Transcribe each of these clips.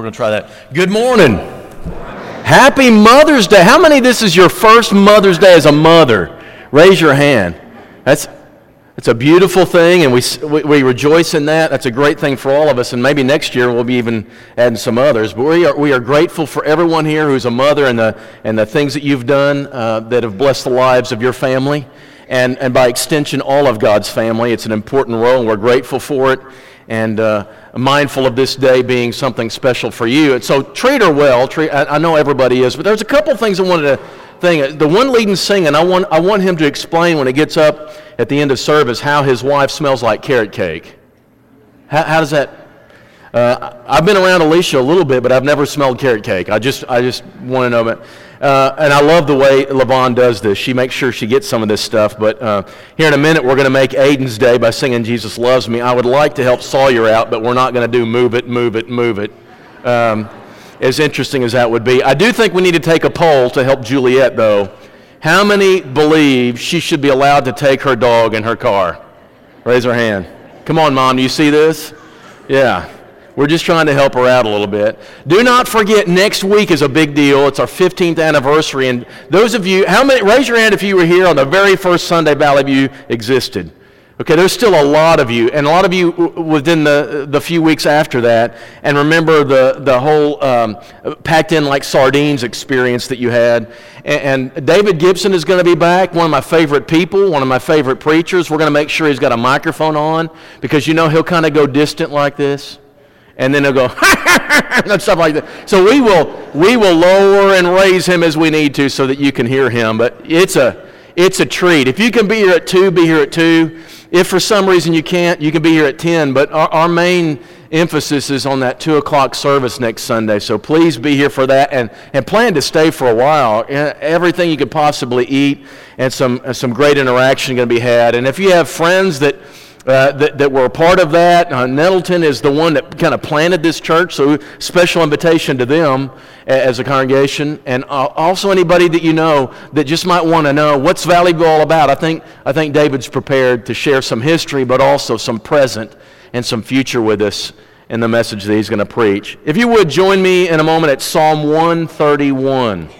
we're going to try that. Good morning. Happy Mother's Day. How many this is your first Mother's Day as a mother? Raise your hand. That's it's a beautiful thing, and we, we, we, rejoice in that. That's a great thing for all of us, and maybe next year we'll be even adding some others. But we are, we are grateful for everyone here who's a mother and the, and the things that you've done uh, that have blessed the lives of your family, and, and by extension, all of God's family. It's an important role, and we're grateful for it, and uh, mindful of this day being something special for you. And so treat her well. Treat, I, I know everybody is, but there's a couple things I wanted to thing. The one leading singing, I want, I want him to explain when he gets up at the end of service how his wife smells like carrot cake. How, how does that? Uh, I've been around Alicia a little bit, but I've never smelled carrot cake. I just, I just want to know. But, uh, and I love the way Levon does this. She makes sure she gets some of this stuff. But uh, here in a minute, we're going to make Aiden's Day by singing Jesus Loves Me. I would like to help Sawyer out, but we're not going to do Move It, Move It, Move It. Um, as interesting as that would be. I do think we need to take a poll to help Juliet, though. How many believe she should be allowed to take her dog in her car? Raise her hand. Come on, Mom, do you see this? Yeah. We're just trying to help her out a little bit. Do not forget, next week is a big deal. It's our 15th anniversary. And those of you, how many, raise your hand if you were here on the very first Sunday Valley View existed. Okay, there's still a lot of you, and a lot of you within the, the few weeks after that. And remember the, the whole um, packed in like sardines experience that you had. And, and David Gibson is going to be back, one of my favorite people, one of my favorite preachers. We're going to make sure he's got a microphone on because you know he'll kind of go distant like this. And then he'll go, and stuff like that. So we will, we will lower and raise him as we need to so that you can hear him. But it's a, it's a treat. If you can be here at 2, be here at 2. If for some reason you can't, you can be here at 10. But our, our main emphasis is on that 2 o'clock service next Sunday. So please be here for that and, and plan to stay for a while. Everything you could possibly eat and some, some great interaction going to be had. And if you have friends that uh, that, that were a part of that. Uh, Nettleton is the one that kind of planted this church, so special invitation to them as a congregation. And uh, also anybody that you know that just might want to know what's Valley all about. I think, I think David's prepared to share some history, but also some present and some future with us in the message that he's going to preach. If you would join me in a moment at Psalm 131.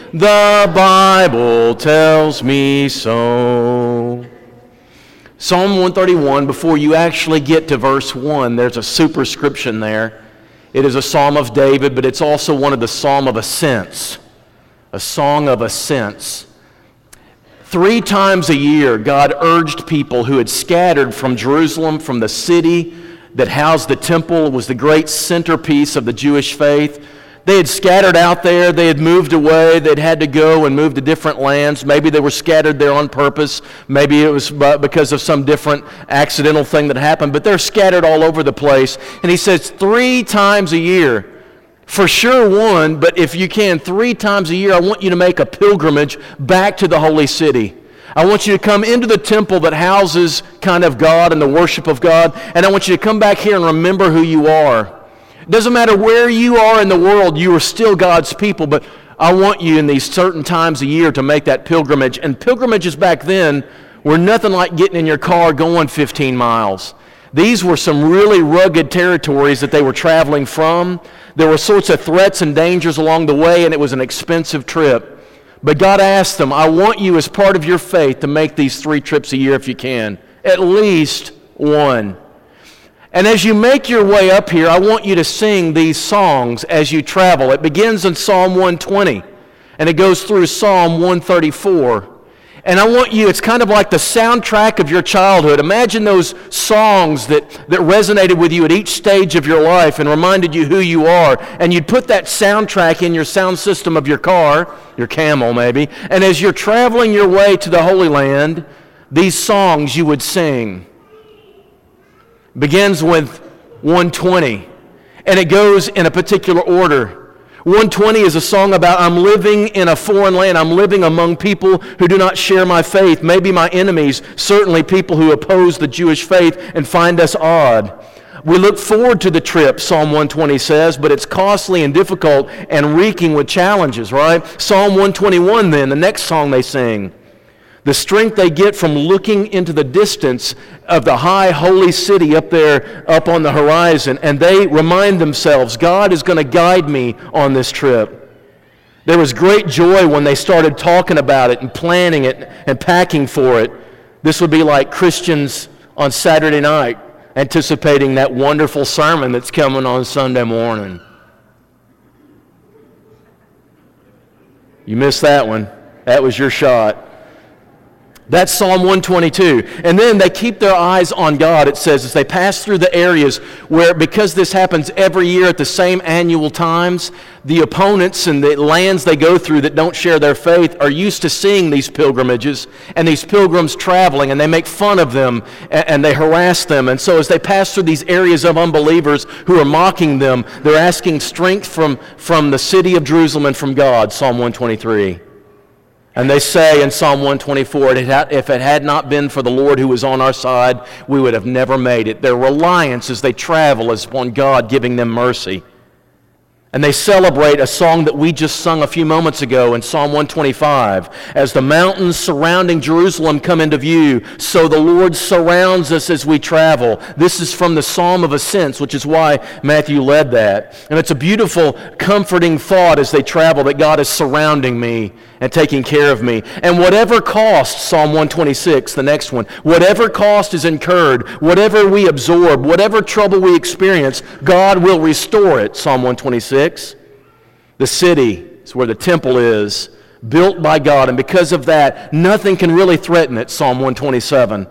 The Bible tells me so. Psalm 131, before you actually get to verse 1, there's a superscription there. It is a psalm of David, but it's also one of the psalm of ascents, a song of ascents. Three times a year, God urged people who had scattered from Jerusalem, from the city that housed the temple, was the great centerpiece of the Jewish faith. They had scattered out there. They had moved away. They'd had to go and move to different lands. Maybe they were scattered there on purpose. Maybe it was because of some different accidental thing that happened. But they're scattered all over the place. And he says, three times a year, for sure one, but if you can, three times a year, I want you to make a pilgrimage back to the holy city. I want you to come into the temple that houses kind of God and the worship of God, and I want you to come back here and remember who you are. It doesn't matter where you are in the world, you are still God's people, but I want you in these certain times a year to make that pilgrimage. And pilgrimages back then were nothing like getting in your car going 15 miles. These were some really rugged territories that they were traveling from. There were sorts of threats and dangers along the way, and it was an expensive trip. But God asked them, I want you, as part of your faith, to make these three trips a year if you can, at least one. And as you make your way up here, I want you to sing these songs as you travel. It begins in Psalm 120, and it goes through Psalm 134. And I want you, it's kind of like the soundtrack of your childhood. Imagine those songs that, that resonated with you at each stage of your life and reminded you who you are. And you'd put that soundtrack in your sound system of your car, your camel maybe. And as you're traveling your way to the Holy Land, these songs you would sing. Begins with 120, and it goes in a particular order. 120 is a song about I'm living in a foreign land. I'm living among people who do not share my faith, maybe my enemies, certainly people who oppose the Jewish faith and find us odd. We look forward to the trip, Psalm 120 says, but it's costly and difficult and reeking with challenges, right? Psalm 121, then, the next song they sing. The strength they get from looking into the distance of the high holy city up there, up on the horizon, and they remind themselves, God is going to guide me on this trip. There was great joy when they started talking about it and planning it and packing for it. This would be like Christians on Saturday night anticipating that wonderful sermon that's coming on Sunday morning. You missed that one. That was your shot. That's Psalm 122. And then they keep their eyes on God, it says, as they pass through the areas where, because this happens every year at the same annual times, the opponents and the lands they go through that don't share their faith are used to seeing these pilgrimages and these pilgrims traveling, and they make fun of them and they harass them. And so, as they pass through these areas of unbelievers who are mocking them, they're asking strength from, from the city of Jerusalem and from God, Psalm 123. And they say in Psalm 124, if it had not been for the Lord who was on our side, we would have never made it. Their reliance as they travel is upon God giving them mercy. And they celebrate a song that we just sung a few moments ago in Psalm 125. As the mountains surrounding Jerusalem come into view, so the Lord surrounds us as we travel. This is from the Psalm of Ascents, which is why Matthew led that. And it's a beautiful, comforting thought as they travel that God is surrounding me and taking care of me. And whatever cost, Psalm 126, the next one, whatever cost is incurred, whatever we absorb, whatever trouble we experience, God will restore it, Psalm 126. The city is where the temple is, built by God, and because of that, nothing can really threaten it, Psalm 127.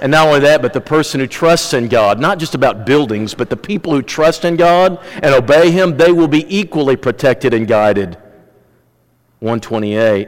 And not only that, but the person who trusts in God, not just about buildings, but the people who trust in God and obey Him, they will be equally protected and guided. 128.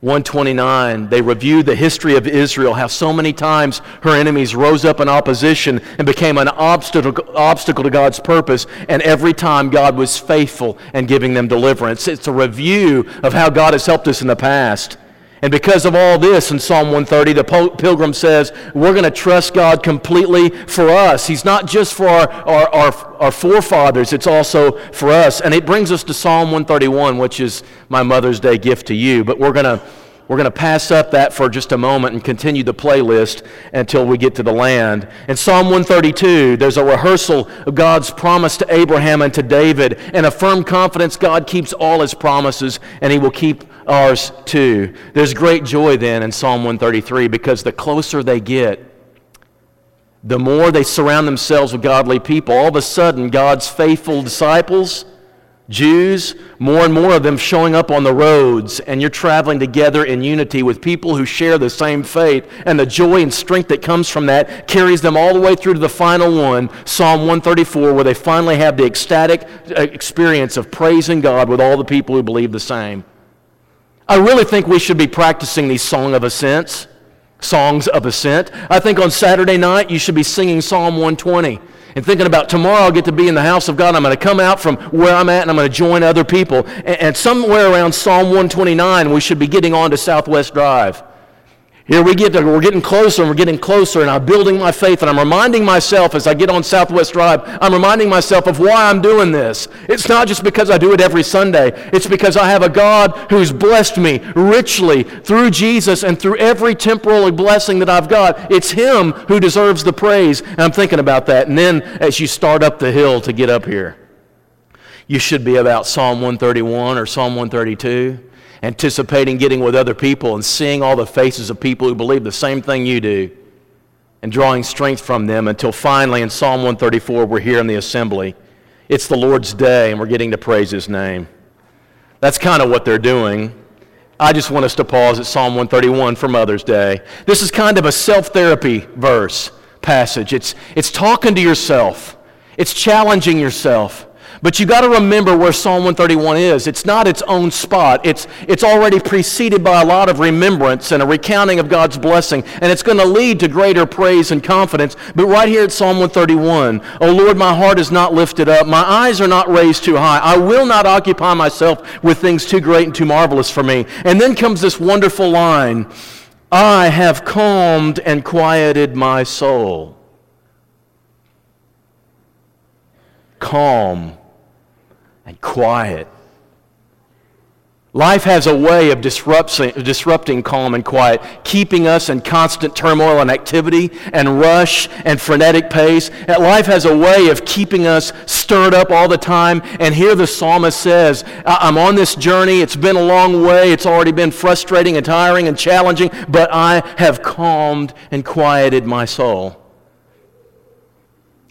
129, they reviewed the history of Israel, how so many times her enemies rose up in opposition and became an obstacle, obstacle to God's purpose, and every time God was faithful and giving them deliverance. It's a review of how God has helped us in the past. And because of all this, in Psalm 130, the pilgrim says, we're going to trust God completely for us. He's not just for our, our, our, our, forefathers, it's also for us. And it brings us to Psalm 131, which is my Mother's Day gift to you. But we're going to. We're going to pass up that for just a moment and continue the playlist until we get to the land. In Psalm 132, there's a rehearsal of God's promise to Abraham and to David, and a firm confidence God keeps all his promises, and he will keep ours too. There's great joy then in Psalm 133 because the closer they get, the more they surround themselves with godly people. All of a sudden, God's faithful disciples, Jews, more and more of them showing up on the roads, and you're traveling together in unity with people who share the same faith. And the joy and strength that comes from that carries them all the way through to the final one, Psalm 134, where they finally have the ecstatic uh, experience of praising God with all the people who believe the same. I really think we should be practicing these song of ascents, songs of ascent. I think on Saturday night you should be singing Psalm 120 and thinking about tomorrow I'll get to be in the house of God. I'm going to come out from where I'm at and I'm going to join other people. And, and somewhere around Psalm 129 we should be getting on to Southwest Drive. Here we get, we're getting closer and we're getting closer, and I'm building my faith, and I'm reminding myself as I get on Southwest Drive, I'm reminding myself of why I'm doing this. It's not just because I do it every Sunday, it's because I have a God who's blessed me richly through Jesus and through every temporal blessing that I've got. It's Him who deserves the praise, and I'm thinking about that. And then as you start up the hill to get up here, you should be about Psalm 131 or Psalm 132 anticipating getting with other people and seeing all the faces of people who believe the same thing you do and drawing strength from them until finally in Psalm 134 we're here in the assembly. It's the Lord's day and we're getting to praise His name. That's kind of what they're doing. I just want us to pause at Psalm 131 for Mother's Day. This is kind of a self therapy verse passage. It's, it's talking to yourself, it's challenging yourself. But you got to remember where Psalm 131 is. It's not its own spot. It's, it's already preceded by a lot of remembrance and a recounting of God's blessing, and it's going to lead to greater praise and confidence. But right here at Psalm 131, O Lord, my heart is not lifted up. My eyes are not raised too high. I will not occupy myself with things too great and too marvelous for me. And then comes this wonderful line I have calmed and quieted my soul. Calm and quiet. Life has a way of disrupting, calm and quiet, keeping us in constant turmoil and activity and rush and frenetic pace. Life has a way of keeping us stirred up all the time. And here the psalmist says, I'm on this journey. It's been a long way. It's already been frustrating and tiring and challenging, but I have calmed and quieted my soul.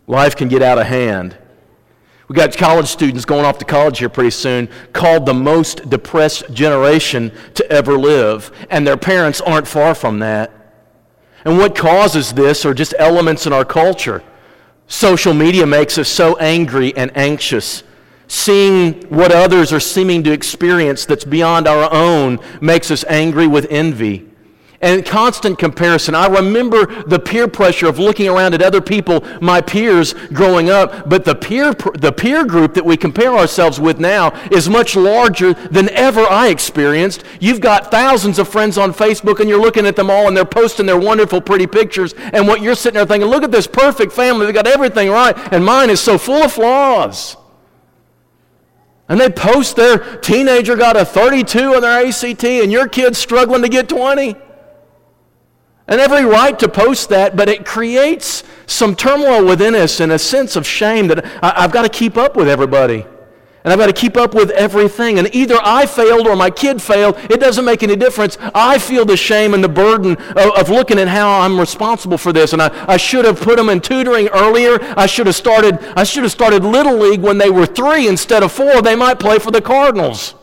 Life can get out of hand. We got college students going off to college here pretty soon called the most depressed generation to ever live, and their parents aren't far from that. And what causes this are just elements in our culture. Social media makes us so angry and anxious. Seeing what others are seeming to experience that's beyond our own makes us angry with envy and constant comparison. I remember the peer pressure of looking around at other people, my peers growing up, but the peer, the peer group that we compare ourselves with now is much larger than ever I experienced. You've got thousands of friends on Facebook and you're looking at them all and they're posting their wonderful, pretty pictures, and what you're sitting there thinking, look at this perfect family, they got everything right, and mine is so full of flaws. And they post their teenager got a 32 on their ACT and your kid's struggling to get 20. And every right to post that, but it creates some turmoil within us and a sense of shame that I, have got to keep up with everybody. And I've got to keep up with everything. And either I failed or my kid failed. It doesn't make any difference. I feel the shame and the burden of, of looking at how I'm responsible for this. And I, I should have put them in tutoring earlier. I should have started, I should have started Little League when they were three instead of four. They might play for the Cardinals.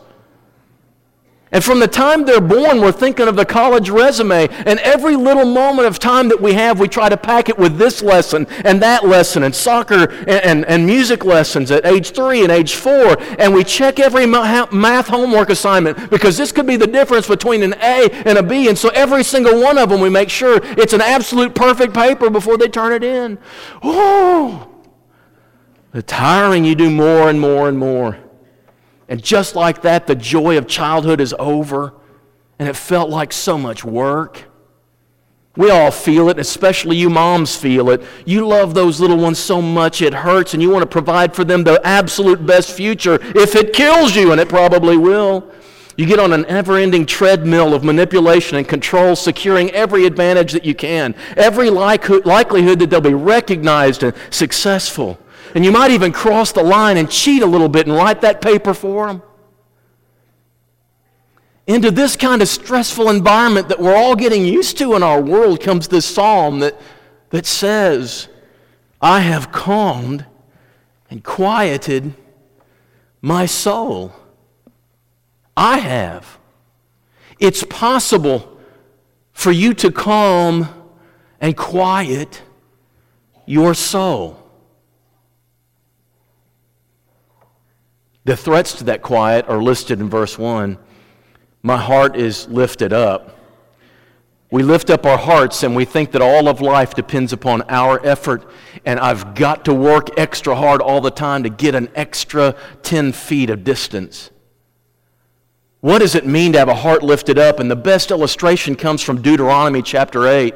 And from the time they're born, we're thinking of the college resume. And every little moment of time that we have, we try to pack it with this lesson and that lesson, and soccer and, and, and music lessons at age three and age four. And we check every math homework assignment because this could be the difference between an A and a B. And so every single one of them, we make sure it's an absolute perfect paper before they turn it in. Oh, the tiring you do more and more and more. And just like that, the joy of childhood is over, and it felt like so much work. We all feel it, especially you moms feel it. You love those little ones so much it hurts, and you want to provide for them the absolute best future if it kills you, and it probably will. You get on an ever ending treadmill of manipulation and control, securing every advantage that you can, every likelihood that they'll be recognized and successful. And you might even cross the line and cheat a little bit and write that paper for them. Into this kind of stressful environment that we're all getting used to in our world comes this psalm that, that says, I have calmed and quieted my soul. I have. It's possible for you to calm and quiet your soul. The threats to that quiet are listed in verse 1. My heart is lifted up. We lift up our hearts and we think that all of life depends upon our effort, and I've got to work extra hard all the time to get an extra 10 feet of distance. What does it mean to have a heart lifted up? And the best illustration comes from Deuteronomy chapter 8.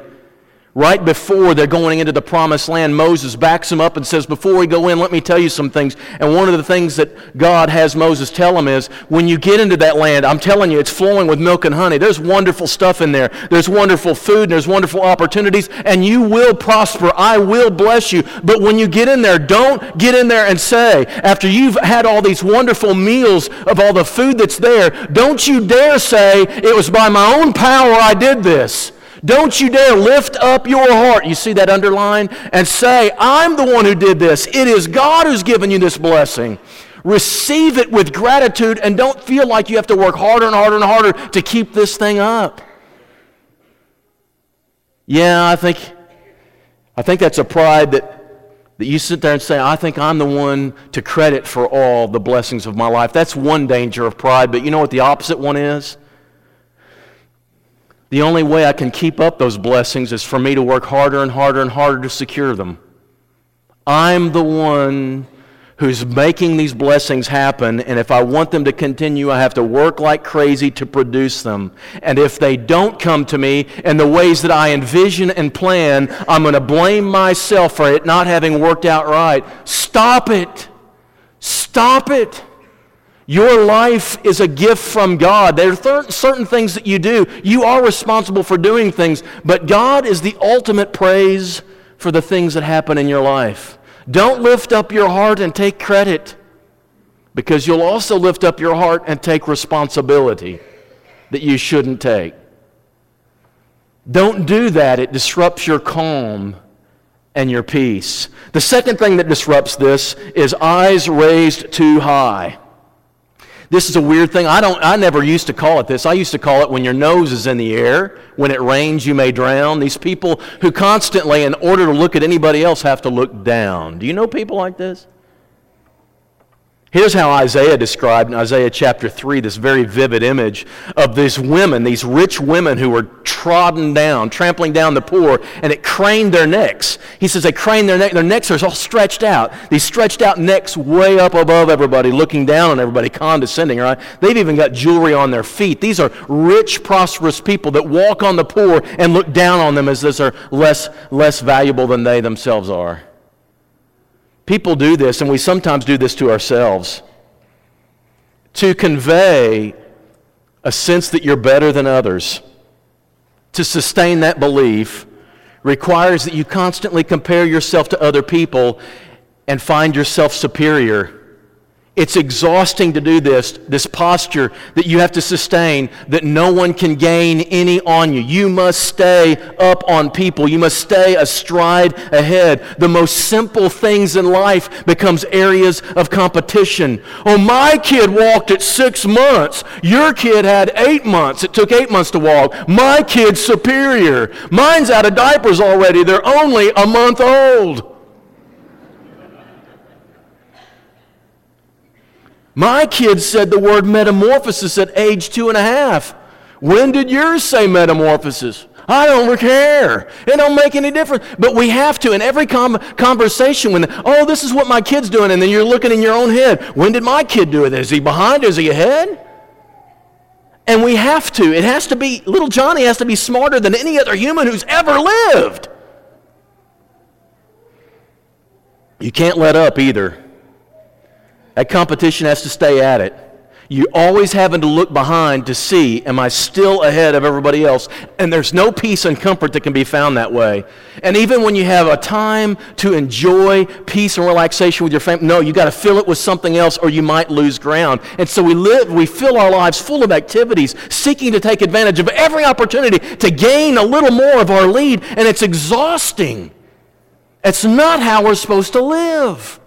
Right before they're going into the promised land, Moses backs him up and says, Before we go in, let me tell you some things. And one of the things that God has Moses tell him is, When you get into that land, I'm telling you, it's flowing with milk and honey. There's wonderful stuff in there. There's wonderful food, and there's wonderful opportunities, and you will prosper. I will bless you. But when you get in there, don't get in there and say, after you've had all these wonderful meals of all the food that's there, don't you dare say, It was by my own power I did this. Don't you dare lift up your heart. You see that underline? And say, I'm the one who did this. It is God who's given you this blessing. Receive it with gratitude and don't feel like you have to work harder and harder and harder to keep this thing up. Yeah, I think, I think that's a pride that, That you sit there and say, I think I'm the one to credit for all the blessings of my life. That's one danger of pride, but you know what the opposite one is? The only way I can keep up those blessings is for me to work harder and harder and harder to secure them. I'm the one who's making these blessings happen, and if I want them to continue, I have to work like crazy to produce them. And if they don't come to me in the ways that I envision and plan, I'm going to blame myself for it not having worked out right. Stop it! Stop it! Your life is a gift from God. There are th- certain things that you do. You are responsible for doing things, but God is the ultimate praise for the things that happen in your life. Don't lift up your heart and take credit because you'll also lift up your heart and take responsibility that you shouldn't take. Don't do that, it disrupts your calm and your peace. The second thing that disrupts this is eyes raised too high. This is a weird thing. I, don't, I never used to call it this. I used to call it when your nose is in the air. When it rains, you may drown. These people who constantly, in order to look at anybody else, have to look down. Do you know people like this? Here's how Isaiah described in Isaiah chapter 3 this very vivid image of these women, these rich women who were trodden down, trampling down the poor, and it craned their necks. He says they craned their neck, their necks are all stretched out. These stretched out necks way up above everybody, looking down on everybody, condescending, right? They've even got jewelry on their feet. These are rich, prosperous people that walk on the poor and look down on them as those are less, less valuable than they themselves are. People do this, and we sometimes do this to ourselves, to convey a sense that you're better than others. To sustain that belief requires that you constantly compare yourself to other people and find yourself superior. It's exhausting to do this, this posture that you have to sustain, that no one can gain any on you. You must stay up on people. You must stay a stride ahead. The most simple things in life becomes areas of competition. Oh, my kid walked at six months. Your kid had eight months. It took eight months to walk. My kid's superior. Mine's out of diapers already. They're only a month old. My kids said the word metamorphosis at age two and a half. When did yours say metamorphosis? I don't care. It don't make any difference. But we have to in every com- conversation when, oh, this is what my kid's doing, and then you're looking in your own head. When did my kid do it? Is he behind? Is he ahead? And we have to. It has to be, little Johnny has to be smarter than any other human who's ever lived. You can't let up either. That competition has to stay at it. You always having to look behind to see, am I still ahead of everybody else? And there's no peace and comfort that can be found that way. And even when you have a time to enjoy peace and relaxation with your family, no, you got to fill it with something else or you might lose ground. And so we live, we fill our lives full of activities, seeking to take advantage of every opportunity to gain a little more of our lead, and it's exhausting. It's not how we're supposed to live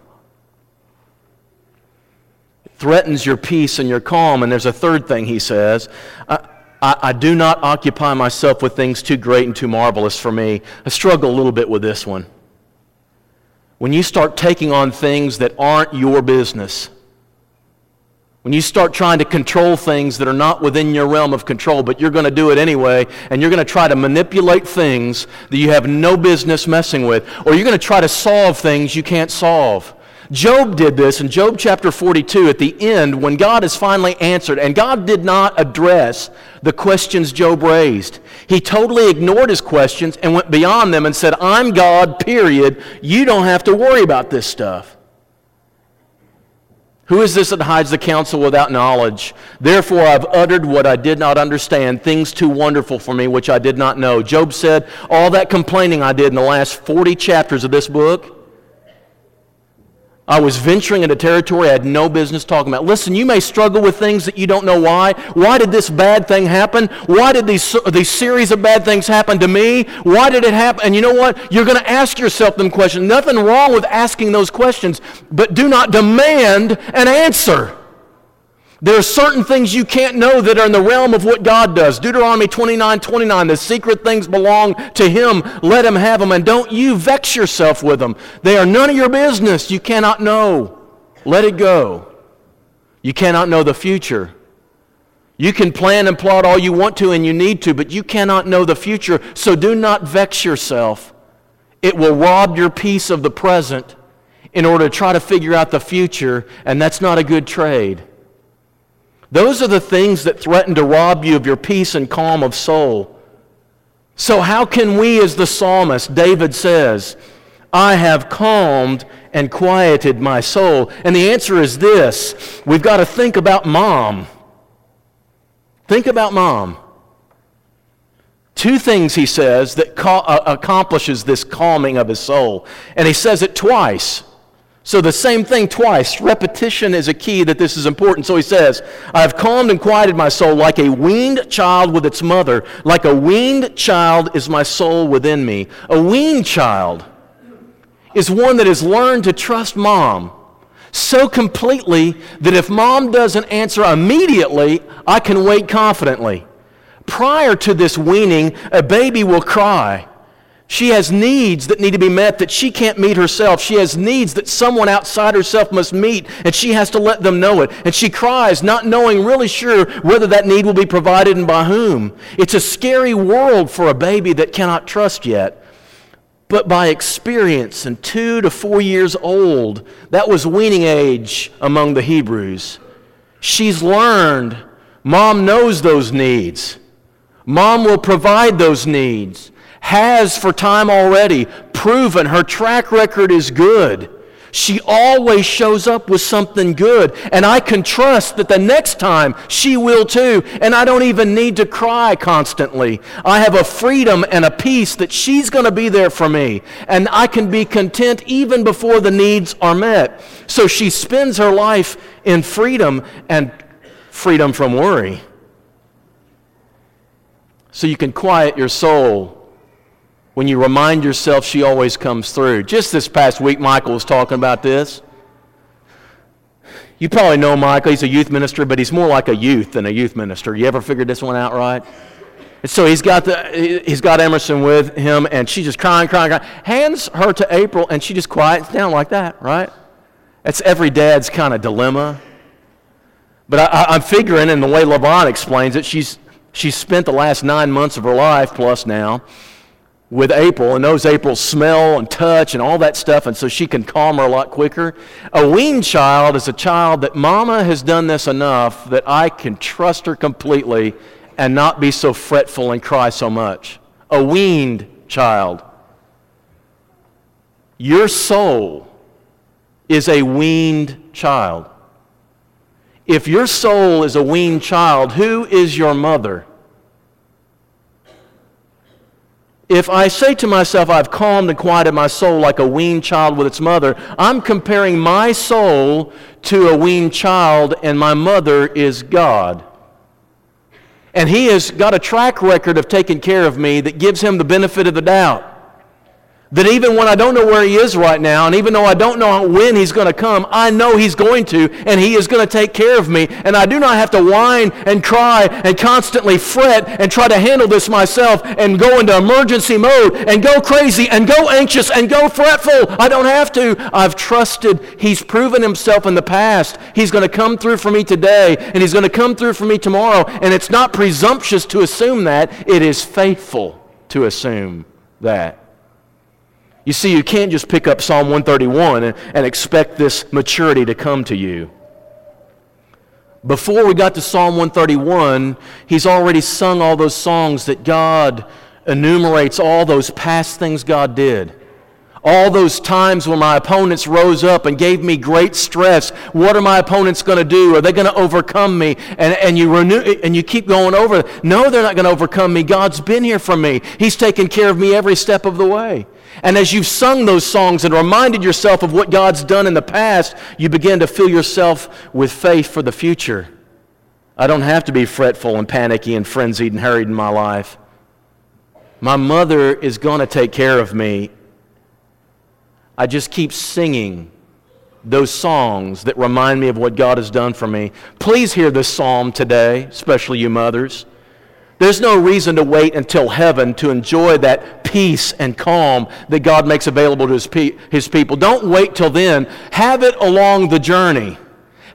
threatens your peace and your calm. And there's a third thing he says. I, I, I, do not occupy myself with things too great and too marvelous for me. I struggle a little bit with this one. When you start taking on things that aren't your business, when you start trying to control things that are not within your realm of control, but you're going to do it anyway, and you're going to try to manipulate things that you have no business messing with, or you're going to try to solve things you can't solve. Job did this in Job chapter 42 at the end when God is finally answered, and God did not address the questions Job raised. He totally ignored his questions and went beyond them and said, I'm God, period. You don't have to worry about this stuff. Who is this that hides the counsel without knowledge? Therefore, I've uttered what I did not understand, things too wonderful for me which I did not know. Job said, All that complaining I did in the last 40 chapters of this book, I was venturing into territory I had no business talking about. Listen, you may struggle with things that you don't know why. Why did this bad thing happen? Why did these, these series of bad things happen to me? Why did it happen? And you know what? You're going to ask yourself them questions. Nothing wrong with asking those questions, but do not demand an answer. There are certain things you can't know that are in the realm of what God does. Deuteronomy 29 29, the secret things belong to Him. Let Him have them. And don't you vex yourself with them. They are none of your business. You cannot know. Let it go. You cannot know the future. You can plan and plot all you want to and you need to, but you cannot know the future. So do not vex yourself. It will rob your peace of the present in order to try to figure out the future, and that's not a good trade. Those are the things that threaten to rob you of your peace and calm of soul. So, how can we, as the psalmist, David says, I have calmed and quieted my soul? And the answer is this we've got to think about mom. Think about mom. Two things he says that uh, accomplishes this calming of his soul. And he says it twice. So the same thing twice. Repetition is a key that this is important. So he says, I have calmed and quieted my soul like a weaned child with its mother. Like a weaned child is my soul within me. A weaned child is one that has learned to trust mom so completely that if mom doesn't answer immediately, I can wait confidently. Prior to this weaning, a baby will cry. She has needs that need to be met that she can't meet herself. She has needs that someone outside herself must meet, and she has to let them know it. And she cries, not knowing, really sure whether that need will be provided and by whom. It's a scary world for a baby that cannot trust yet. But by experience, and two to four years old, that was weaning age among the Hebrews. She's learned mom knows those needs. Mom will provide those needs has for time already proven her track record is good. She always shows up with something good. And I can trust that the next time she will too. And I don't even need to cry constantly. I have a freedom and a peace that she's going to be there for me. And I can be content even before the needs are met. So she spends her life in freedom and freedom from worry. So you can quiet your soul when you remind yourself she always comes through. Just this past week, Michael was talking about this. You probably know Michael. He's a youth minister, but he's more like a youth than a youth minister. You ever figured this one out right? And so he's got, the, he's got Emerson with him, and she's just crying, crying, crying. Hands her to April, and she just quiets down like that, right? That's every dad's kind of dilemma. But I, am figuring, and the way LeVon explains it, she's, she's spent the last nine months of her life, plus now, with April and knows April's smell and touch and all that stuff, and so she can calm her a lot quicker. A weaned child is a child that mama has done this enough that I can trust her completely and not be so fretful and cry so much. A weaned child. Your soul is a weaned child. If your soul is a weaned child, who is your mother? If I say to myself, I've calmed and quieted my soul like a weaned child with its mother, I'm comparing my soul to a weaned child, and my mother is God. And He has got a track record of taking care of me that gives Him the benefit of the doubt that even when I don't know where he is right now, and even though I don't know when he's going to come, I know he's going to, and he is going to take care of me. And I do not have to whine and cry and constantly fret and try to handle this myself and go into emergency mode and go crazy and go anxious and go fretful. I don't have to. I've trusted. He's proven himself in the past. He's going to come through for me today, and he's going to come through for me tomorrow. And it's not presumptuous to assume that, it is faithful to assume that. You see, you can't just pick up Psalm 131 and, and expect this maturity to come to you. Before we got to Psalm 131, he's already sung all those songs that God enumerates all those past things God did. All those times when my opponents rose up and gave me great stress. What are my opponents going to do? Are they going to overcome me? And, and, you renew, and you keep going over. No, they're not going to overcome me. God's been here for me. He's taken care of me every step of the way. And as you've sung those songs and reminded yourself of what God's done in the past, you begin to fill yourself with faith for the future. I don't have to be fretful and panicky and frenzied and hurried in my life. My mother is going to take care of me. I just keep singing those songs that remind me of what God has done for me. Please hear this psalm today, especially you mothers. There's no reason to wait until heaven to enjoy that peace and calm that God makes available to his, pe- his people. Don't wait till then. Have it along the journey.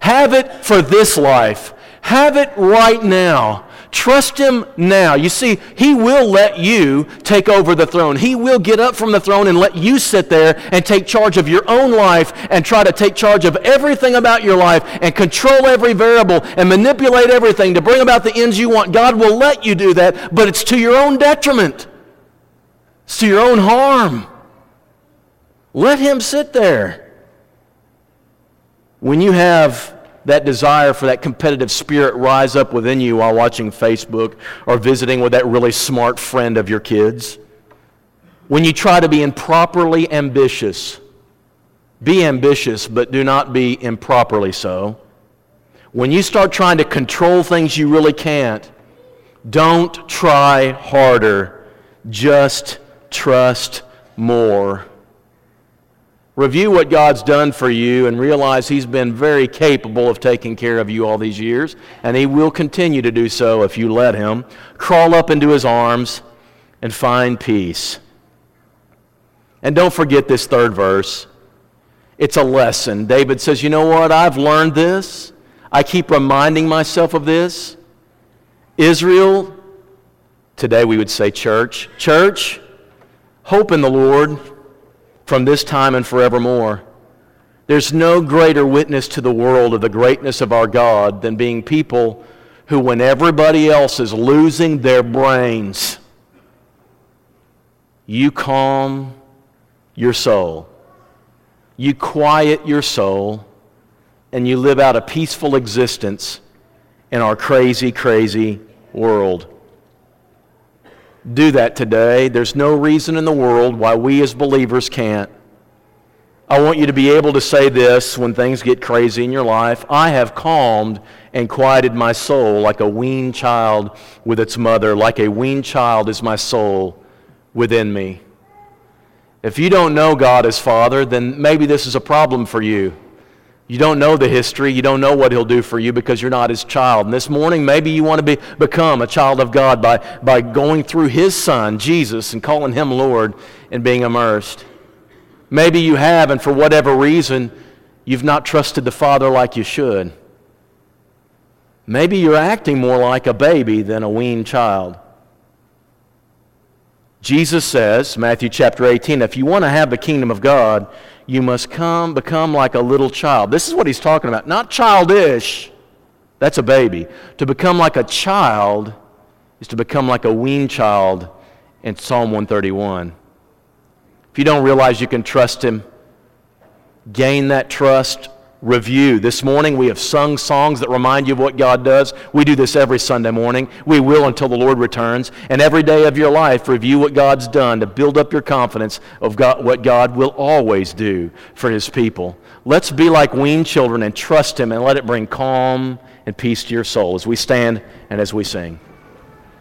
Have it for this life. Have it right now. Trust Him now. You see, He will let you take over the throne. He will get up from the throne and let you sit there and take charge of your own life and try to take charge of everything about your life and control every variable and manipulate everything to bring about the ends you want. God will let you do that, but it's to your own detriment, it's to your own harm. Let Him sit there. When you have that desire for that competitive spirit rise up within you while watching Facebook or visiting with that really smart friend of your kids. When you try to be improperly ambitious, be ambitious, but do not be improperly so. When you start trying to control things you really can't, don't try harder. Just trust more. Review what God's done for you and realize He's been very capable of taking care of you all these years, and He will continue to do so if you let Him. Crawl up into His arms and find peace. And don't forget this third verse. It's a lesson. David says, You know what? I've learned this. I keep reminding myself of this. Israel, today we would say church, church, hope in the Lord from this time and forevermore. There's no greater witness to the world of the greatness of our God than being people who, when everybody else is losing their brains, you calm your soul, you quiet your soul, and you live out a peaceful existence in our crazy, crazy world do that today. There's no reason in the world why we as believers can't. I want you to be able to say this when things get crazy in your life I have calmed and quieted my soul like a weaned child with its mother, like a weaned child is my soul within me. If you don't know God as Father, then maybe this is a problem for you. You don't know the history. You don't know what he'll do for you because you're not his child. And this morning, maybe you want to be, become a child of God by, by going through his son, Jesus, and calling him Lord and being immersed. Maybe you have, and for whatever reason, you've not trusted the Father like you should. Maybe you're acting more like a baby than a weaned child. Jesus says, Matthew chapter 18, if you want to have the kingdom of God, you must come become like a little child. This is what he's talking about. Not childish. That's a baby. To become like a child is to become like a weaned child in Psalm 131. If you don't realize you can trust him, gain that trust review. This morning we have sung songs that remind you of what God does. We do this every Sunday morning. We will until the Lord returns. And every day of your life, review what God's done to build up your confidence of God, what God will always do for his people. Let's be like weaned children and trust him and let it bring calm and peace to your soul as we stand and as we sing.